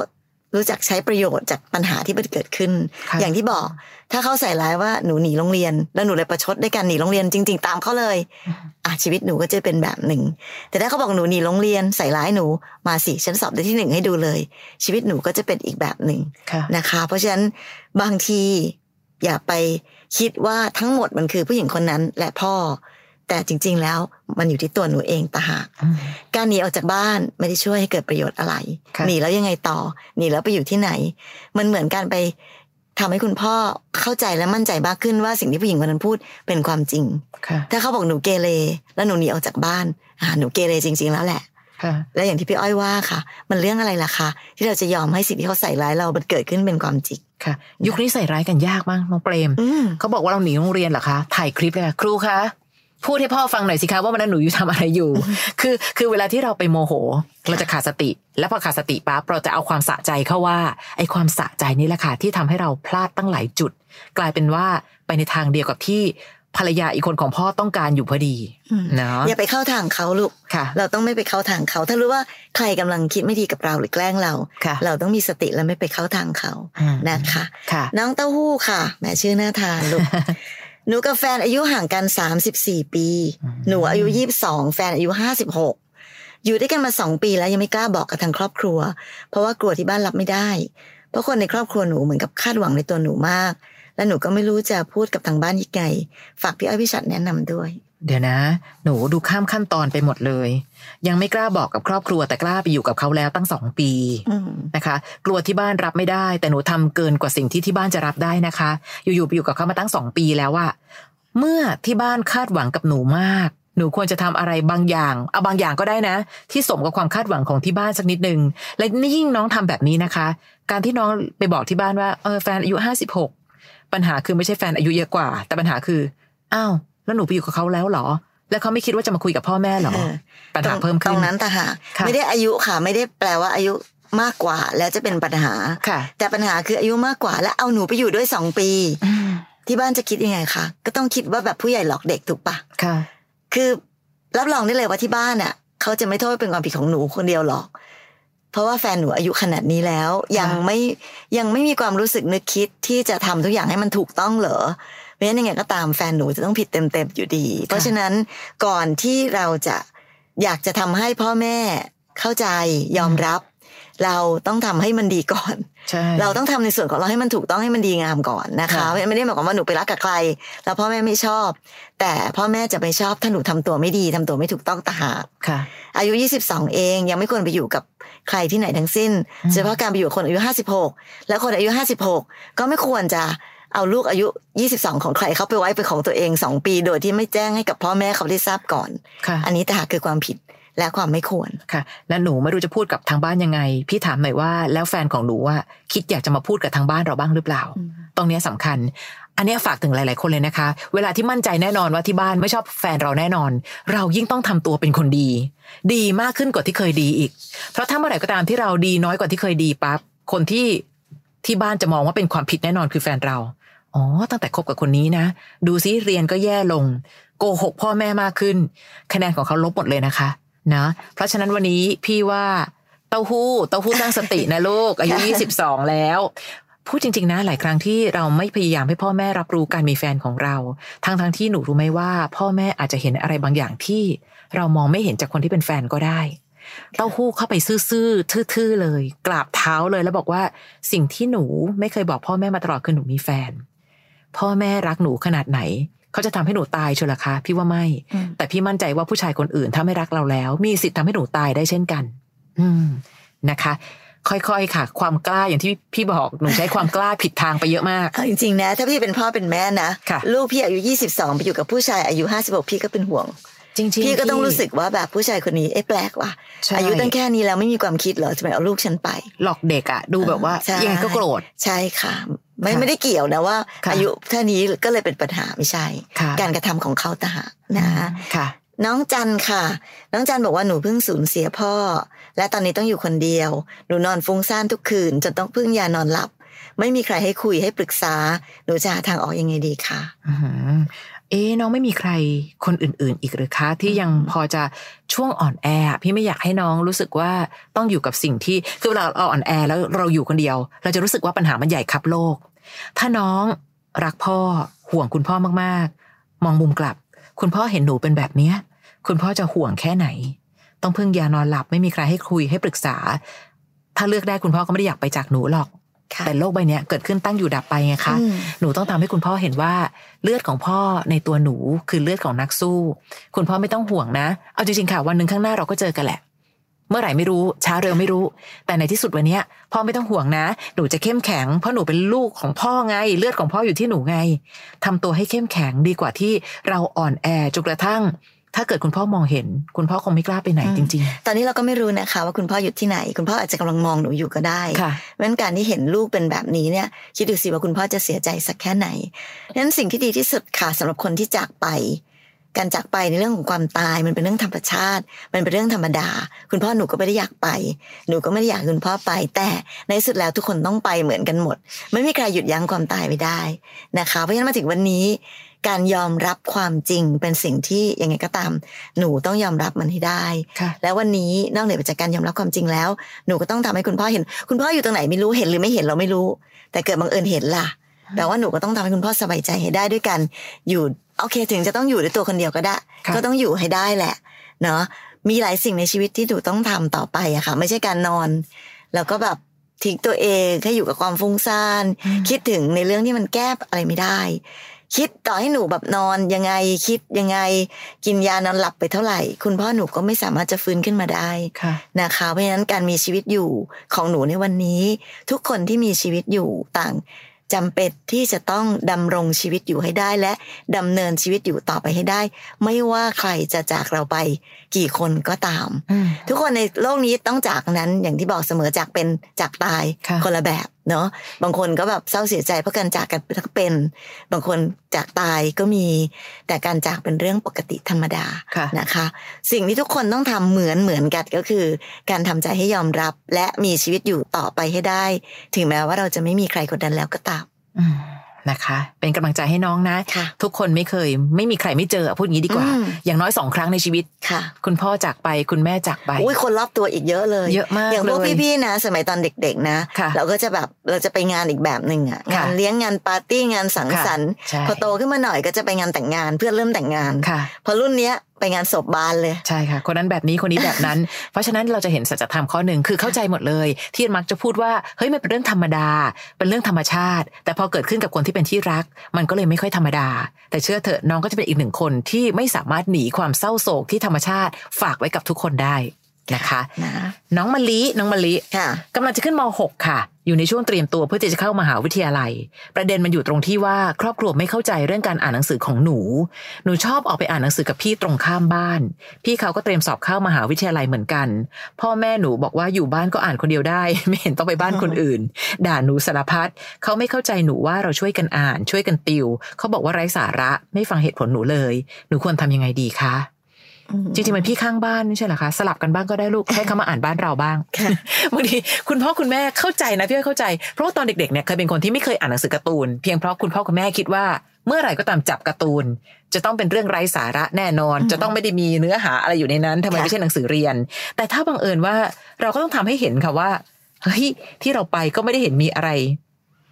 รู้จักใช้ประโยชน์จากปัญหาที่มันเกิดขึ้นค่ะอย่างที่บอก ถ้าเขาใส่ร้ายว่าหนูหนีโรงเรียน แล้วหนูเลยประชดด้วยการหนีโรงเรียนจริง ๆ ตามเขาเลยอืมอะชีวิตหนูก็จะเป็นแบบหนึ่ง แต่ถ้าเขาบอกหนูหนีโรงเรียนใส่ร้ายหนูมาสิฉันสอบได้ที่หนึ่งให้ดูเลย ชีวิตหนูก็จะเป็นอีกแบบหนึ่งค่ะนะคะ เพราะฉะนั้นบางที อย่าไปคิดว่าทั้งหมดมันคือผู้หญิงคนนั้นและพ่อ แต่จริง ๆ แล้วมันอยู่ที่ตัวหนูเองต่างหากอืมการหนีออกจากบ้านไม่ได้ช่วยให้เกิดประโยชน์อะไรค่ะหนีแล้วยังไงต่อหนีแล้วไปอยู่ที่ไหน มันเหมือนการไปทำให้คุณพ่อเข้าใจและมั่นใจมากขึ้นว่าสิ่งที่ผู้หญิงคนนั้นพูดเป็นความจริงค่ะถ้าเขาบอกหนูเกเรแล้วหนูหนีออกจากบ้านอ่าหนูเกเรจริง ๆ แล้วแหละค่ะ และอย่างที่พี่อ้อยว่าค่ะ มันเรื่องอะไรล่ะคะที่เราจะยอมให้สิ่งที่เขาใส่ร้ายเรามันเกิดขึ้นเป็นความจริงค่ะ ยุคนี้ใส่ร้ายกันยากมากน้องเปรมอืมเขาบอกว่าเราหนีโรงเรียนเหรอคะถ่ายคลิปเลยค่ะครูคะพูดให้พ่อฟังหน่อยสิคะว่าวันนั้นหนูอยู่ทำอะไรอยู่ คือคือเวลาที่เราไปโมโห เราจะขาดสติ แล้วพอขาดสติปั๊บเราจะเอาความสะใจเข้าว่าไอ้ความสะใจนี่แหละค่ะที่ทำให้เราพลาดตั้งหลายจุด กลายเป็นว่าไปในทางเดียวกับที่ ภรรยาอีกคนของพ่อต้องการอยู่พอดีอืมเนาะอย่าไปเข้าทางเขาลูกค่ะเราต้องไม่ไปเข้าทางเขา ถ้ารู้ว่าใครกำลังคิดไม่ดีกับเราหรือแกล้งเราค่ะเราต้องมีสติและไม่ไปเข้าทางเขาอืมนะคะค่ะน้องเต้าหู้ค่ะแหมชื่อน่าทานลูกหนูกับแฟนอายุห่างกันสามสิบสี่ปีอืมหนูอายุยี่สิบสองแฟนอายุห้าสิบหกอยู่ด้วยกันมาสองปีแล้วยังไม่กล้าบอกกับทางครอบครัว เพราะว่ากลัวที่บ้านรับไม่ได้ เพราะคนในครอบครัวหนูเหมือนกับคาดหวังในตัวหนูมาก และหนูก็ไม่รู้จะพูดกับทางบ้านยังไงฝากพี่อ้อยพี่ชัดแนะนำด้วย เดี๋ยวนะ หนูดูข้ามขั้นตอนไปหมดเลย ยังไม่กล้าบอกกับครอบครัวแต่กล้าไปอยู่กับเขาแล้วตั้งสองปีอืมนะคะ กลัวที่บ้านรับไม่ได้ แต่หนูทำเกินกว่าสิ่งที่ที่บ้านจะรับได้นะคะ อยู่ๆไปอยู่กับเขามาตั้งสองปีแล้วอะเมื่อที่บ้านคาดหวังกับหนูมาก หนูควรจะทำอะไรบางอย่างเอาบางอย่างก็ได้นะ ที่สมกับความคาดหวังของที่บ้านสักนิดนึงและนี่ยิ่งน้องทำแบบนี้นะคะ การที่น้องไปบอกที่บ้านว่าเออแฟนอายุห้าสิบหก ปัญหาคือไม่ใช่แฟนอายุเยอะกว่า แต่ปัญหาคืออ้าวแล้วหนูไปอยู่กับเขาแล้วเหรอ แล้วเขาไม่คิดว่าจะมาคุยกับพ่อแม่เหรอเออปัญหาเพิ่มตขึ้รนงนั้นต่างหากค่ะไม่ได้อายุค่ะ ไม่ได้แปลว่าอายุมากกว่าแล้วจะเป็นปัญหาค่ะ แต่ปัญหาคืออายุมากกว่า และเอาหนูไปอยู่ด้วยสองปีอืมที่บ้านจะคิดยังไงคะก็ต้องคิดว่าแบบผู้ใหญ่หลอกเด็กถูกปะค่ะ คือรับรองได้เลยว่าที่บ้านอะเขาจะไม่โทษว่าเป็นความผิดของหนูคนเดียวหรอก เพราะว่าแฟนหนูอายุขนาดนี้แล้ว ยังไม่ยังไม่มีความรู้สึกนึกคิดที่จะทำทุกอย่างให้มันถูกต้องเหรอเพราะฉะนั้นยังไงก็ตามแฟนหนูจะต้องผิดเต็มๆอยู่ดี เพราะฉะนั้นก่อนที่เราจะอยากจะทำให้พ่อแม่เข้าใจยอมรับ เราต้องทำให้มันดีก่อนใช่เราต้องทำในส่วนของเราให้มันถูกต้องให้มันดีงามก่อนนะคะค่ะไม่ได้หมายความว่าหนูไปรักกับใคร แล้วพ่อแม่ไม่ชอบ แต่พ่อแม่จะไม่ชอบถ้าหนูทำตัวไม่ดีทำตัวไม่ถูกต้องต่างหากค่ะอายุ 22 เองยังไม่ควรไปอยู่กับ ใครที่ไหนทั้งสิ้นอืมโดยเฉพาะการไปอยู่กับคนอายุ56แล้วคนอายุ56ก็ไม่ควรจะเอาลูกอายุ 22 ของใครเขาไปไว้เป็นของตัวเอง 2 ปี โดยที่ไม่แจ้งให้กับพ่อแม่เขาได้ทราบก่อนค่ะอันนี้แต่หากคือความผิด และความไม่ควรค่ะ และหนูไม่รู้จะพูดกับทางบ้านยังไง พี่ถามหน่อยว่าแล้วแฟนของหนูว่าคิดอยากจะมาพูดกับทางบ้านเราบ้างหรือเปล่าอืมตรงเนี้ยสำคัญ อันเนี้ยฝากถึงหลาย ๆ คนเลยนะคะ เวลาที่มั่นใจแน่นอนว่าที่บ้านไม่ชอบแฟนเราแน่นอน เรายิ่งต้องทำตัวเป็นคนดี ดีมากขึ้นกว่าที่เคยดีอีก เพราะถ้าเมื่อไหร่ก็ตามที่เราดีน้อยกว่าที่เคยดีปั๊บคนที่ที่บ้านจะมองว่าเป็นความผิดแน่นอนคือแฟนเราอ๋อ ตั้งแต่คบกับคนนี้นะ ดูซิเรียนก็แย่ลง โกหกพ่อแม่มากขึ้น คะแนนของเขาลบหมดเลยนะคะ นะเพราะฉะนั้นวันนี้พี่ว่าเต้าหู้เต้าหู้ตั้งสตินะลูก อายุ 22 แล้ว พูดจริง ๆ นะ หลายครั้งที่เราไม่พยายามให้พ่อแม่รับรู้การมีแฟนของเรา ทั้งทั้งๆที่หนูรู้ไหมว่า พ่อแม่อาจจะเห็นอะไรบางอย่างที่ เรามองไม่เห็นจากคนที่เป็นแฟนก็ได้ เต้าหู้เข้าไปซื่อๆทื่อๆเลย กราบเท้าเลยแล้วบอกว่าสิ่งที่หนูไม่เคยบอกพ่อแม่มาตลอดคือหนูมีแฟน พ่อแม่รักหนูขนาดไหน เขาจะทำให้หนูตายเชียวล่ะคะ พี่ว่าไม่อืมแต่พี่มั่นใจว่าผู้ชายคนอื่นถ้าไม่รักเราแล้ว มีสิทธิ์ทำให้หนูตายได้เช่นกัน อืมนะคะ ค่อยๆค่ะ ความกล้าอย่างที่พี่บอกหนูใช้ความกล้าผิดทางไปเยอะมากเอาจริงๆนะ ถ้าพี่เป็นพ่อเป็นแม่นะค่ะลูกพี่อายุ22ไปอยู่กับผู้ชายอายุ56พี่ก็เป็นห่วงจริงๆพี่ก็ต้องรู้สึกว่าแบบผู้ชายคนนี้เอ๊ะแปลกว่ะใช่อายุตั้งแค่นี้แล้วไม่มีความคิดเหรอทำไมเอาลูกฉันไป หลอกเด็กอะดูแบบว่าใช่ยังไงก็โกรธใช่ค่ะ ไม่ค่ะไม่ได้เกี่ยวนะว่าค่ะอายุเท่านี้ก็เลยเป็นปัญหาไม่ใช่ค่ะการกระทำของเขาต่างหากนะค่ะน้องจันค่ะ น้องจันบอกว่าหนูเพิ่งสูญเสียพ่อ และตอนนี้ต้องอยู่คนเดียว หนูนอนฟุ้งซ่านทุกคืนจนต้องพึ่งยานอนหลับ ไม่มีใครให้คุยให้ปรึกษา หนูจะหาทางออกยังไงดีคะอื้อหือเอ๊ะน้องไม่มีใครคนอื่น ๆ อีกหรือคะที่ยังพอจะช่วงอ่อนแออะพี่ไม่อยากให้น้องรู้สึกว่าต้องอยู่กับสิ่งที่คือเวลาเราอ่อนแอแล้วเราอยู่คนเดียว เราจะรู้สึกว่าปัญหามันใหญ่ครับโลก ถ้าน้องรักพ่อห่วงคุณพ่อมากๆ มองมุมกลับ คุณพ่อเห็นหนูเป็นแบบเนี้ย คุณพ่อจะห่วงแค่ไหน ต้องพึ่งยานอนหลับไม่มีใครให้คุยให้ปรึกษา ถ้าเลือกได้คุณพ่อก็ไม่ได้อยากไปจากหนูหรอกค่ะแต่โลกใบเนี้ยเกิดขึ้นตั้งอยู่ดับไปไงคะอืมหนูต้องทำให้คุณพ่อเห็นว่าเลือดของพ่อในตัวหนูคือเลือดของนักสู้ คุณพ่อไม่ต้องห่วงนะ เอาจริงๆค่ะวันหนึ่งข้างหน้าเราก็เจอกันแหละ เมื่อไหร่ไม่รู้ช้าเร็วไม่รู้ แต่ในที่สุดวันเนี้ยพ่อไม่ต้องห่วงนะ หนูจะเข้มแข็งเพราะหนูเป็นลูกของพ่อไง เลือดของพ่ออยู่ที่หนูไงทำตัวให้เข้มแข็งดีกว่าที่เราอ่อนแอจนกระทั่ง ถ้าเกิดคุณพ่อมองเห็น คุณพ่อคงไม่กล้าไปไหนอืมจริงตอนนี้เราก็ไม่รู้นะคะ ว่าคุณพ่ออยู่ที่ไหน คุณพ่ออาจจะกำลังมองหนูอยู่ก็ได้ๆค่ะเพราะฉะนั้นการที่เห็นลูกเป็นแบบนี้เนี่ย คิดดูสิว่าคุณพ่อจะเสียใจสักแค่ไหนดังนั้นสิ่งที่ดีที่สุดค่ะสำหรับคนที่จากไป การจากไปในเรื่องของความตายมันเป็นเรื่องธรรมชาติ มันเป็นเรื่องธรรมดา คุณพ่อหนูก็ไม่ได้อยากไป หนูก็ไม่ได้อยากให้คุณพ่อไป แต่ในที่สุดแล้วทุกคนต้องไปเหมือนกันหมด ไม่มีใครหยุดยั้งความตายไว้ได้นะคะเพราะฉะนั้นมาถึงวันนี้ การยอมรับความจริงเป็นสิ่งที่ยังไงก็ตาม หนูต้องยอมรับมันให้ได้ค่ะแล้ววันนี้นอกเหนือไปจากการยอมรับความจริงแล้ว หนูก็ต้องทำให้คุณพ่อเห็น คุณพ่ออยู่ตรงไหนไม่รู้เห็นหรือไม่เห็นเราไม่รู้ แต่เกิดบังเอิญเห็นล่ะแปลว่าหนูก็ต้องทำให้คุณพ่อสบายใจให้ได้ด้วยกันอยู่ โอเค ถึงจะต้องอยู่ด้วยตัวคนเดียวก็ได้ค่ะก็ต้องอยู่ให้ได้แหละ เนาะมีหลายสิ่งในชีวิตที่หนูต้องทำต่อไปอะค่ะ ไม่ใช่การนอน แล้วก็แบบทิ้งตัวเองแค่อยู่กับความฟุ้งซ่านอืมคิดถึงในเรื่องที่มันแก้อะไรไม่ได้ คิดต่อให้หนูแบบนอนยังไงคิดยังไง กินยานอนหลับไปเท่าไหร่ คุณพ่อหนูก็ไม่สามารถจะฟื้นขึ้นมาได้ค่ะนะคะเพราะฉะนั้นการมีชีวิตอยู่ของหนูในวันนี้ ทุกคนที่มีชีวิตอยู่ต่าง จำเป็นที่จะต้องดำรงชีวิตอยู่ให้ได้และดำเนินชีวิตอยู่ต่อไปให้ได้ ไม่ว่าใครจะจากเราไปกี่คนก็ตามอืมทุกคนในโลกนี้ต้องจากนั้นอย่างที่บอกเสมอจากเป็นจากตายค่ะคนละแบบเนาะบางคนก็แบบเศร้าเสียใจเพราะการจากกันทั้งเป็น บางคนจากตายก็มี แต่การจากเป็นเรื่องปกติธรรมดาค่ะนะคะ สิ่งที่ทุกคนต้องทำเหมือนเหมือนกันก็คือ การทำใจให้ยอมรับ และมีชีวิตอยู่ต่อไปให้ได้ ถึงแม้ว่าเราจะไม่มีใครคนนั้นแล้วก็ตามอืม นะคะ เป็นกำลังใจให้น้องนะค่ะทุกคนไม่เคย ไม่มีใครไม่เจออะพูดงี้ดีกว่าอืมอย่างน้อยสองครั้งในชีวิตค่ะ คุณพ่อจากไปคุณแม่จากไปอุ้ยคนรอบตัวอีกเยอะเลยเยอะมากอย่างพวกเลยพี่ๆนะ สมัยตอนเด็ก ๆนะค่ะเราก็จะแบบเราจะไปงานอีกแบบหนึ่งอะค่ะงานเลี้ยงงานปาร์ตี้งานสังสรรค์ใช่พอโตขึ้นมาหน่อยก็จะไปงานแต่งงานเพื่อนเริ่มแต่งงานค่ะพอรุ่นเนี้ย ไปงานศพบานเลยใช่ค่ะ คนนั้นแบบนี้คนนี้แบบนั้น เพราะฉะนั้นเราจะเห็นสัจธรรมข้อหนึ่งคือเข้าใจหมดเลย ที่มักจะพูดว่าเฮ้ยมันเป็นเรื่องธรรมดา เป็นเรื่องธรรมชาติ แต่พอเกิดขึ้นกับคนที่เป็นที่รัก มันก็เลยไม่ค่อยธรรมดา แต่เชื่อเถอะน้องก็จะเป็นอีกหนึ่งคนที่ไม่สามารถหนีความเศร้าโศกที่ธรรมชาติฝากไว้กับทุกคนได้ นะคะนะน้องมะลิน้องมะลิค่ะกำลังจะขึ้นม .6 ค่ะ อยู่ในช่วงเตรียมตัวเพื่อที่จะเข้ามหาวิทยาลัย ประเด็นมันอยู่ตรงที่ว่าครอบครัวไม่เข้าใจเรื่องการอ่านหนังสือของหนู หนูชอบออกไปอ่านหนังสือกับพี่ตรงข้ามบ้าน พี่เขาก็เตรียมสอบเข้ามหาวิทยาลัยเหมือนกัน พ่อแม่หนูบอกว่าอยู่บ้านก็อ่านคนเดียวได้ ไม่เห็นต้องไปบ้านคนอื่น ด่าหนูสารพัดเขาไม่เข้าใจหนูว่าเราช่วยกันอ่าน ช่วยกันติว เขาบอกว่าไร้สาระไม่ฟังเหตุผลหนูเลย หนูควรทำยังไงดีคะ จริงๆมันพี่ข้างบ้านไม่ใช่เหรอคะสลับกันบ้างก็ได้ลูกให้เขามาอ่านบ้านเราบ้างค่ะบางทีคุณพ่อคุณแม่เข้าใจนะพี่อ้อยเข้าใจเพราะว่าตอนเด็กๆเนี่ยเคยเป็นคนที่ไม่เคยอ่านหนังสือการ์ตูน เพียงเพราะคุณพ่อคุณแม่คิดว่า เมื่อไหร่ก็ตามจับการ์ตูน จะต้องเป็นเรื่องไร้สาระแน่นอนอืมจะต้องไม่ได้มีเนื้อหาอะไรอยู่ในนั้นทำไมค่ะไม่ใช่หนังสือเรียน แต่ถ้าบังเอิญว่าเราก็ต้องทำให้เห็นค่ะว่าเฮ้ยที่เราไปก็ไม่ได้เห็นมีอะไร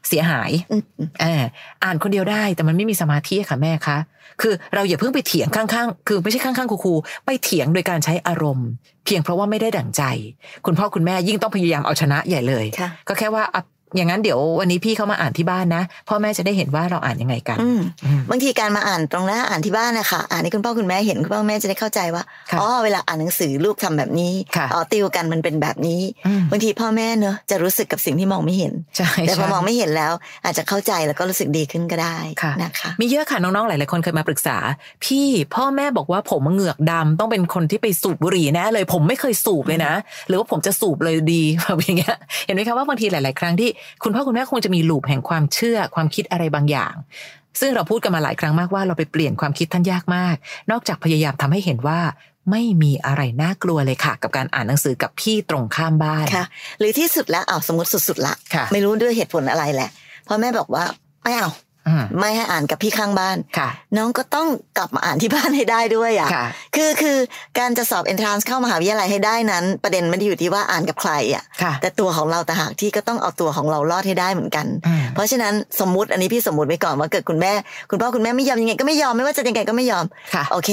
เสียหายอืมเอออ่านคนเดียวได้แต่มันไม่มีสมาธิค่ะแม่คะ คือเราอย่าเพิ่งไปเถียงข้างๆ คือไม่ใช่ข้างๆครูๆไปเถียงโดยการใช้อารมณ์ เพียงเพราะว่าไม่ได้ดั่งใจ คุณพ่อคุณแม่ยิ่งต้องพยายามเอาชนะใหญ่เลยค่ะก็แค่ว่า อะอย่างนั้นเดี๋ยววันนี้พี่เขามาอ่านที่บ้านนะพ่อแม่จะได้เห็นว่าเราอ่านยังไงกันอืมอืมบางทีการมาอ่านตรงหน้าอ่านที่บ้านนะคะอ่านให้คุณพ่อคุณแม่เห็นคุณพ่อคุณแม่จะได้เข้าใจว่าค่ะอ๋อเวลาอ่านหนังสือลูกทำแบบนี้ค่ะอ๋อติวกันมันเป็นแบบนี้อืมบางทีพ่อแม่เนอะจะรู้สึกกับสิ่งที่มองไม่เห็นใช่แต่พอใช่มองไม่เห็นแล้ว อาจจะเข้าใจแล้วก็รู้สึกดีขึ้นก็ได้ค่ะนะคะมีเยอะค่ะน้องๆหลายๆคนเคยมาปรึกษา พี่พ่อแม่บอกว่าผมเหงือกดำต้องเป็นคนที่ไปสูบบุหรี่แน่เลยผมไม่เคยสูบเลยนะ หรือว่าผมจะสูบเลยดีแบบอย่างเงี้ยเห็นไหมคะว่าบางทีหลาย ๆ ครั้งที่คุณพ่อคุณแม่คงจะมีลูปแห่งความเชื่อความคิดอะไรบางอย่าง ซึ่งเราพูดกันมาหลายครั้งมากว่าเราไปเปลี่ยนความคิดท่านยากมาก นอกจากพยายามทำให้เห็นว่าไม่มีอะไรน่ากลัวเลยค่ะ กับการอ่านหนังสือกับพี่ตรงข้ามบ้านค่ะ หรือที่สุดแล้วอ้าวสมมติสุดๆละค่ะไม่รู้ด้วยเหตุผลอะไรแหละพ่อแม่บอกว่าไม่เอาอืม ไม่ให้อ่านกับพี่ข้างบ้านค่ะน้องก็ต้องกลับมาอ่านที่บ้านให้ได้ด้วยอะค่ะคือคือการจะสอบ entrance เข้ามหาวิทยาลัยให้ได้นั้น ประเด็นไม่ได้อยู่ที่ว่าอ่านกับใครอะค่ะแต่ตัวของเราต่างหากที่ก็ต้องเอาตัวของเรารอดให้ได้เหมือนกันอืมเพราะฉะนั้นสมมติอันนี้พี่สมมติไว้ก่อนว่าเกิดคุณแม่ คุณพ่อคุณแม่ไม่ยอมยังไงก็ไม่ยอมไม่ว่าจะยังไงก็ไม่ยอมค่ะโอเค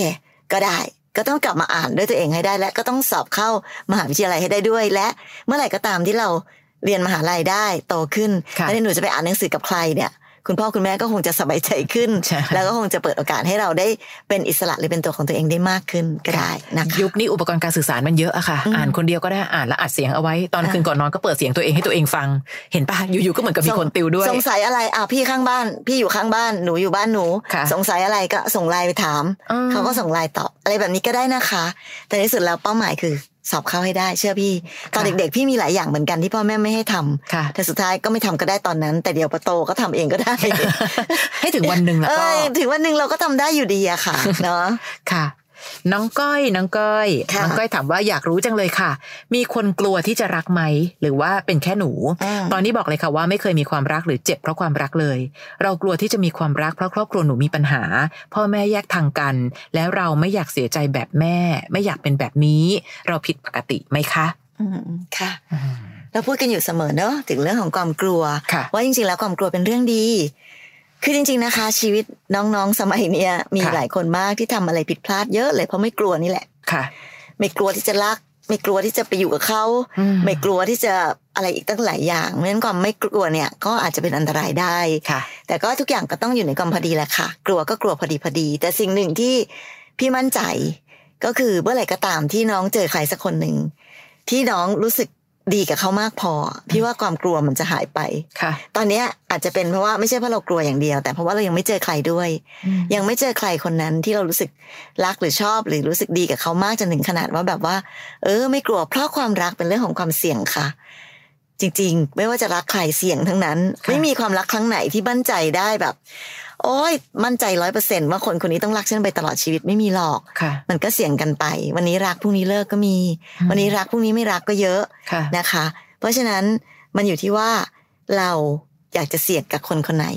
ก็ได้ก็ต้องกลับมาอ่านด้วยตัวเองให้ได้ และก็ต้องสอบเข้ามหาวิทยาลัยให้ได้ด้วย และเมื่อไหร่ก็ตามที่เราเรียนมหาลัยได้โตขึ้นค่ะแล้วหนูจะไปอ่านหนังสือกับใครเนี่ย คุณพ่อคุณแม่ก็คงจะสบายใจขึ้นใช่แล้วก็คงจะเปิดโอกาสให้เราได้เป็นอิสระหรือเป็นตัวของตัวเองได้มากขึ้นก็ได้นะคะยุคนี้อุปกรณ์การสื่อสารมันเยอะอะค่ะอืมอ่านคนเดียวก็ได้อ่านแล้วอัดเสียงเอาไว้ตอนคืนก่อนนอนก็เปิดเสียงตัวเองให้ตัวเองฟัง เห็นปะอยู่ๆก็เหมือนกับมีคนติวด้วย สงสัยอะไรอะพี่ข้างบ้าน พี่อยู่ข้างบ้านหนูอยู่บ้านหนูค่ะสงสัยอะไรก็ส่งไลน์ไปถามอืมเขาก็ส่งไลน์ตอบอะไรแบบนี้ก็ได้นะคะ แต่ในที่สุดแล้วเป้าหมายคือ สอบเข้าให้ได้ เชื่อพี่ ตอนเด็กๆ พี่มีหลายอย่างเหมือนกันที่พ่อแม่ไม่ให้ทำค่ะแต่สุดท้ายก็ไม่ทำก็ได้ตอนนั้น แต่เดี๋ยวพอโตก็ทำเองก็ได้ ให้ถึงวันหนึ่งแล้วเอก็อถึงวันหนึ่งเราก็ทำได้อยู่ดีอะค่ะ เนาะค่ะ น้องก้อยน้องก้อยค่ะน้องก้อยถามว่าอยากรู้จังเลยค่ะ มีคนกลัวที่จะรักไหมหรือว่าเป็นแค่หนูอืมตอนนี้บอกเลยค่ะว่าไม่เคยมีความรักหรือเจ็บเพราะความรักเลย เรากลัวที่จะมีความรักเพราะครอบครัวหนูมีปัญหา พ่อแม่แยกทางกัน แล้วเราไม่อยากเสียใจแบบแม่ ไม่อยากเป็นแบบนี้ เราผิดปกติไหมคะอืมค่ะอืมเราพูดกันอยู่เสมอเนอะถึงเรื่องของความกลัวค่ะว่าจริงๆแล้วความกลัวเป็นเรื่องดี คือจริง ๆนะคะ ชีวิตน้องๆสมัยเนี้ยมีค่ะหลายคนมากที่ทำอะไรผิดพลาดเยอะเลยเพราะไม่กลัวนี่แหละค่ะ ไม่กลัวที่จะรัก ไม่กลัวที่จะไปอยู่กับเขาอืมไม่กลัวที่จะอะไรอีกตั้งหลายอย่างเพราะฉะนั้นความไม่กลัวเนี่ยก็อาจจะเป็นอันตรายได้ค่ะ แต่ก็ทุกอย่างก็ต้องอยู่ในความพอดีแหละค่ะ กลัวก็กลัวพอดีพอดี แต่สิ่งหนึ่งที่พี่มั่นใจ ก็คือเมื่อไหร่ก็ตามที่น้องเจอใครสักคนหนึ่งที่น้องรู้สึก ดีกับเขามากพอ พี่ว่าความกลัวมันจะหายไปค่ะ ตอนเนี้ยอาจจะเป็นเพราะว่าไม่ใช่เพราะเรากลัวอย่างเดียว แต่เพราะว่าเรายังไม่เจอใครด้วย ยังไม่เจอใครคนนั้นที่เรารู้สึกรักหรือชอบหรือรู้สึกดีกับเขามากจนถึงขนาดว่าแบบว่า เออ ไม่กลัวเพราะความรักเป็นเรื่องของความเสี่ยงค่ะ จริง ๆ ไม่ว่าจะรักใครเสี่ยงทั้งนั้นค่ะไม่มีความรักครั้งไหนที่มั่นใจได้แบบ โอ้ยมั่นใจร้อยเปอร์เซ็นว่าคนคนนี้ต้องรักฉันไปตลอดชีวิตไม่มีหรอกค่ะมันก็เสี่ยงกันไป วันนี้รักพรุ่งนี้เลิกก็มีอืมวันนี้รักพรุ่งนี้ไม่รักก็เยอะค่ะนะคะ เพราะฉะนั้นมันอยู่ที่ว่าเราอยากจะเสี่ยงกับคนคนไหน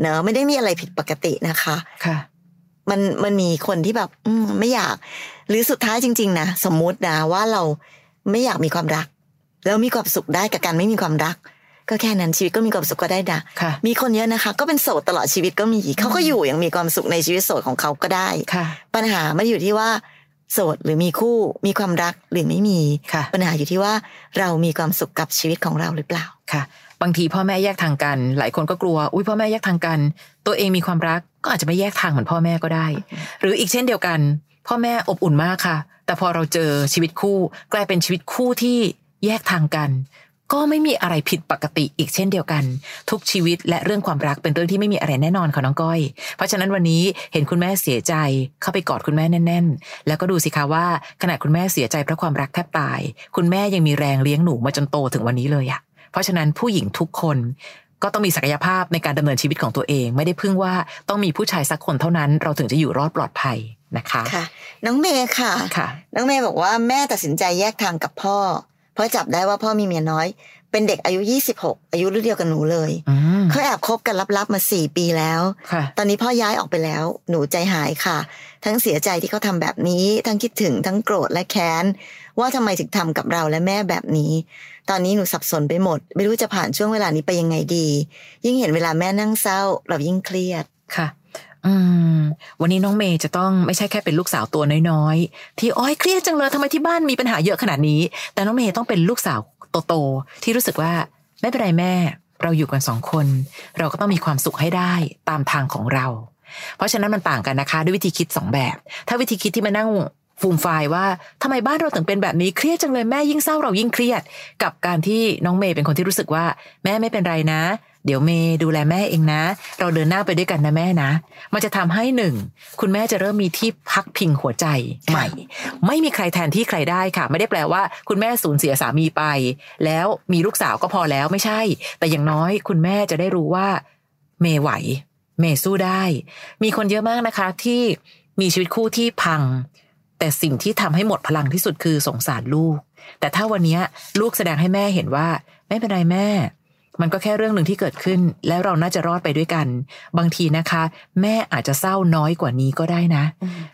เนอะไม่ได้มีอะไรผิดปกตินะคะค่ะมันมันมีคนที่แบบอืมไม่อยาก หรือสุดท้ายจริง ๆ นะสมมุตินะว่าเราไม่อยากมีความรัก แล้วมีความสุขได้กับการไม่มีความรัก ก็แค่นั้นชีวิตก็มีความสุขก็ได้นะค่ะมีคนเยอะนะคะ ก็เป็นโสดตลอดชีวิตก็มีเขาก็อยู่อย่างมีความสุขในชีวิตโสดของเขาก็ได้ค่ะปัญหาไม่ได้อยู่ที่ว่าโสดหรือมีคู่มีความรักหรือไม่มีค่ะปัญหาอยู่ที่ว่าเรามีความสุขกับชีวิตของเราหรือเปล่าค่ะ บางทีพ่อแม่แยกทางกัน หลายคนก็กลัวอุ้ยพ่อแม่แยกทางกัน ตัวเองมีความรักก็อาจจะไม่แยกทางเหมือนพ่อแม่ก็ได้ หรืออีกเช่นเดียวกัน พ่อแม่อบอุ่นมากค่ะ แต่พอเราเจอชีวิตคู่ กลายเป็นชีวิตคู่ที่ แยกทางกัน ก็ไม่มีอะไรผิดปกติอีกเช่นเดียวกัน ทุกชีวิตและเรื่องความรักเป็นเรื่องที่ไม่มีอะไรแน่นอนค่ะน้องก้อย เพราะฉะนั้นวันนี้เห็นคุณแม่เสียใจเข้าไปกอดคุณแม่แน่น ๆ แล้วก็ดูสิคะว่าขณะคุณแม่เสียใจเพราะความรักแทบตาย คุณแม่ยังมีแรงเลี้ยงหนูมาจนโตถึงวันนี้เลยอะเพราะฉะนั้นผู้หญิงทุกคนก็ต้องมีศักยภาพในการดำเนินชีวิตของตัวเอง ไม่ได้พึ่งว่าต้องมีผู้ชายสักคนเท่านั้น เราถึงจะอยู่รอดปลอดภัยนะคะค่ะ น้องเมย์ค่ะค่ะ น้องเมย์บอกว่าแม่ตัดสินใจแยกทางกับพ่อ เพราะจับได้ว่าพ่อมีเมียน้อย เป็นเด็กอายุ26อายุรุ่นเดียวกับหนูเลยอืมเขาแอบคบกันลับๆมาสี่ปีแล้วค่ะตอนนี้พ่อย้ายออกไปแล้ว หนูใจหายค่ะ ทั้งเสียใจที่เขาทำแบบนี้ ทั้งคิดถึงทั้งโกรธและแค้น ว่าทำไมถึงทำกับเราและแม่แบบนี้ ตอนนี้หนูสับสนไปหมด ไม่รู้จะผ่านช่วงเวลานี้ไปยังไงดี ยิ่งเห็นเวลาแม่นั่งเศร้า เรายิ่งเครียดค่ะ อืมวันนี้น้องเมย์จะต้องไม่ใช่แค่เป็นลูกสาวตัวน้อยๆ ที่อ้อยเครียดจังเลยทำไมที่บ้านมีปัญหาเยอะขนาดนี้ แต่น้องเมย์ต้องเป็นลูกสาวโตๆที่รู้สึกว่าไม่เป็นไรแม่ เราอยู่กันสองคน เราก็ต้องมีความสุขให้ได้ตามทางของเรา เพราะฉะนั้นมันต่างกันนะคะ ด้วยวิธีคิดสองแบบ ถ้าวิธีคิดที่มานั่งฟูมไฟายว่าทำไมบ้านเราถึงเป็นแบบนี้เครียดจังเลยแม่ยิ่งเศร้าเรายิ่งเครียด กับการที่น้องเมย์เป็นคนที่รู้สึกว่า แม่ไม่เป็นไรนะ เดี๋ยวเมย์ดูแลแม่เองนะ เราเดินหน้าไปด้วยกันนะแม่นะ มันจะทำให้หนึ่งคุณแม่จะเริ่มมีที่พักพิงหัวใจใหม่ ไม่มีใครแทนที่ใครได้ค่ะ ไม่ได้แปลว่า คุณแม่สูญเสียสามีไป แล้วมีลูกสาวก็พอแล้วไม่ใช่ แต่อย่างน้อยคุณแม่จะได้รู้ว่า เมย์ไหว เมย์สู้ได้ มีคนเยอะมากนะคะ ที่มีชีวิตคู่ที่พัง แต่สิ่งที่ทำให้หมดพลังที่สุดคือสงสารลูก แต่ถ้าวันนี้ลูกแสดงให้แม่เห็นว่า ไม่เป็นไรแม่ มันก็แค่เรื่องหนึ่งที่เกิดขึ้น แล้วเราน่าจะรอดไปด้วยกัน บางทีนะคะ แม่อาจจะเศร้าน้อยกว่านี้ก็ได้นะ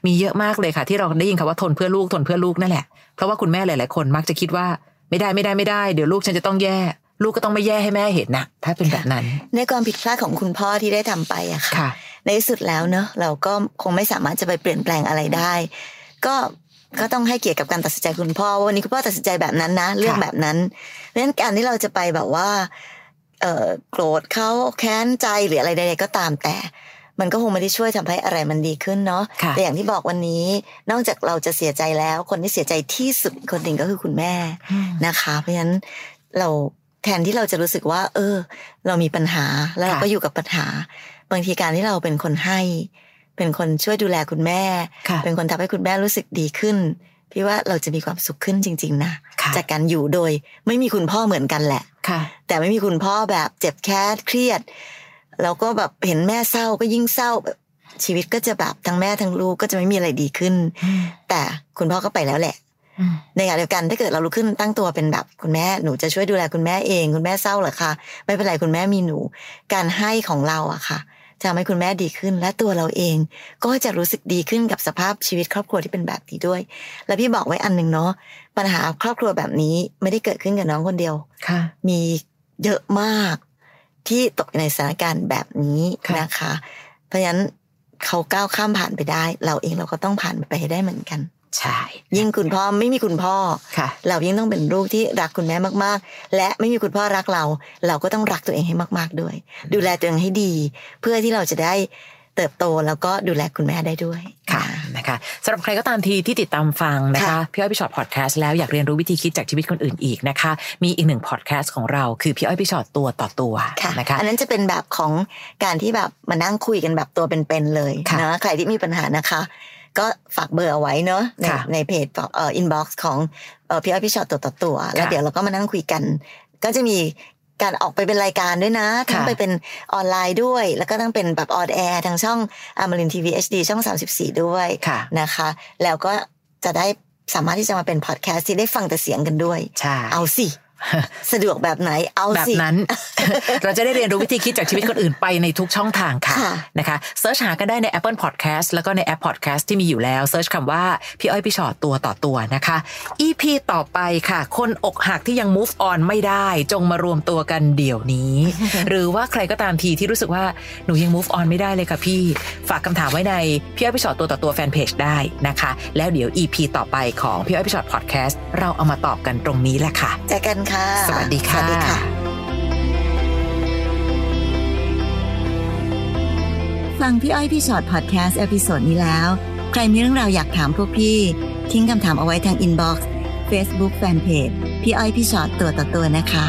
มีเยอะมากเลยค่ะ ที่เราได้ยินคำว่าทนเพื่อลูกทนเพื่อลูกนั่นแหละเพราะว่าคุณแม่หลาย ๆ คนมักจะคิดว่าไม่ได้ไม่ได้ไม่ได้ เดี๋ยวลูกฉันจะต้องแย่ ลูกก็ต้องไม่แย่ให้แม่เห็นนะถ้าเป็นแบบนั้น ในความผิดพลาดของคุณพ่อที่ได้ทำไปอะค่ะค่ะในที่สุดแล้วเนอะเราก็คงไม่สามารถจะไปเปลี่ยนแปลงอะไรได้ ก็ก็ต้องให้เกียรติกับการตัดสินใจคุณพ่อว่าวันนี้คุณพ่อตัดสินใจแบบนั้นนะ เรื่องแบบนั้นเพราะฉะนั้นการที่เราจะไปแบบว่าเอ่อ โกรธเขาแค้นใจหรืออะไรใดๆก็ตามแต่ มันก็คงไม่ได้ช่วยทำให้อะไรมันดีขึ้นเนาะค่ะแต่อย่างที่บอกวันนี้ นอกจากเราจะเสียใจแล้ว คนที่เสียใจที่สุดคนหนึ่งก็คือคุณแม่นะคะ เพราะฉะนั้นเราแทนที่เราจะรู้สึกว่า เออ เรามีปัญหาแล้วเราค่ะก็อยู่กับปัญหา บางทีการที่เราเป็นคนให้ เป็นคนช่วยดูแลคุณแม่ค่ะเป็นคนทำให้คุณแม่รู้สึกดีขึ้น พี่ว่าเราจะมีความสุขขึ้นจริง ๆ นะค่ะจากการอยู่โดยไม่มีคุณพ่อเหมือนกันแหละค่ะ แต่ไม่มีคุณพ่อแบบเจ็บแค้นเครียดแล้วก็แบบเห็นแม่เศร้าก็ยิ่งเศร้าแบบชีวิตก็จะแบบทั้งแม่ทั้งลูกก็จะไม่มีอะไรดีขึ้น แต่คุณพ่อก็ไปแล้วแหละในขณะเดียวกันถ้าเกิดเราลุกขึ้นตั้งตัวเป็นแบบคุณแม่หนูจะช่วยดูแลคุณแม่เอง คุณแม่เศร้าเหรอคะไม่เป็นไรคุณแม่มีหนู การให้ของเราอะค่ะจะ ทำให้คุณแม่ดีขึ้น และตัวเราเอง ก็จะรู้สึกดีขึ้นกับสภาพชีวิตครอบครัวที่เป็นแบบนี้ด้วย และพี่บอกไว้อันหนึ่งเนาะปัญหาครอบครัวแบบนี้ไม่ได้เกิดขึ้นกับน้องคนเดียวค่ะ มีเยอะมากที่ตกในสถานการณ์แบบนี้ค่ะนะคะ เพราะฉะนั้นเขาก้าวข้ามผ่านไปได้ เราเองเราก็ต้องผ่านไปให้ได้เหมือนกัน ใช่ ยิ่งคุณพ่อไม่มีคุณพ่อค่ะ เรายิ่งต้องเป็นลูกที่รักคุณแม่มากๆ และไม่มีคุณพ่อรักเรา เราก็ต้องรักตัวเองให้มาก ๆด้วย ดูแลตัวเองให้ดี เพื่อที่เราจะได้เติบโตแล้วก็ดูแลคุณแม่ได้ด้วยค่ะนะคะสำหรับใครก็ตามทีที่ติดตามฟังนะคะค่ะพี่อ้อยพี่ฉอดพอดแคสต์แล้วอยากเรียนรู้วิธีคิดจากชีวิตคนอื่นอีกนะคะ มีอีกหนึ่งพอดแคสต์ของเราคือพี่อ้อยพี่ฉอดตัวต่อตัวค่ะนะคะอันนั้นจะเป็นแบบของการที่แบบมานั่งคุยกันแบบตัวเป็นๆเลยค่ะนะใครที่มีปัญหานะคะ ก็ฝากเบอร์เอาไว้เนอะในค่ะในเพจเอ่อ inbox ของเอ่อพี่อ้อยพี่ฉอดตัวต่อตัว แล้วค่ะเดี๋ยวเราก็มานั่งคุยกัน ก็จะมีการออกไปเป็นรายการด้วยนะ ทั้งค่ะไปเป็นออนไลน์ด้วย แล้วก็ต้องเป็นแบบ on air ทางช่องอมรินทร์ทีวีเอชดีช่อง 34 ด้วยค่ะนะคะ แล้วก็จะได้สามารถที่จะมาเป็นพอดแคสต์ที่ได้ฟังแต่เสียงกันด้วยใช่เอาสิ สะดวกแบบไหนเอาแบบสินั้น เราจะได้เรียนรู้วิธีคิดจากชีวิตคนอื่นไปในทุกช่องทางค่ะค่ะนะคะ search หากันได้ใน Apple Podcast แล้วก็ในแอป Podcast ที่มีอยู่แล้ว search คำว่า พี่อ้อยพี่ฉอดตัวต่อตัวนะคะ EP ต่อไปค่ะ คนอกหักที่ยัง move on ไม่ได้ จงมารวมตัวกันเดี๋ยวนี้ หรือว่าใครก็ตามทีที่รู้สึกว่าหนูยัง move on ไม่ได้เลยค่ะพี่ฝากคำถามไว้ในพี่อ้อยพี่ฉอดตัวต่อตัวแฟนเพจได้นะคะ แล้วเดี๋ยว EP ต่อไปของพี่อ้อยพี่ชอต Podcast เราเอามาตอบกันตรงนี้แหละค่ะเจอกันค่ะ สวัสดีค่ะสวัสดีค่ะ ฟังพี่อ้อยพี่ฉอดพอดแคสต์ episode นี้แล้ว ใครมีเรื่องราวอยากถามพวกพี่ ทิ้งคำถามเอาไว้ทาง inboxเฟซบุ๊กแฟนเพจพี่อ้อยพี่ชอตตัวต่อตัวนะคะ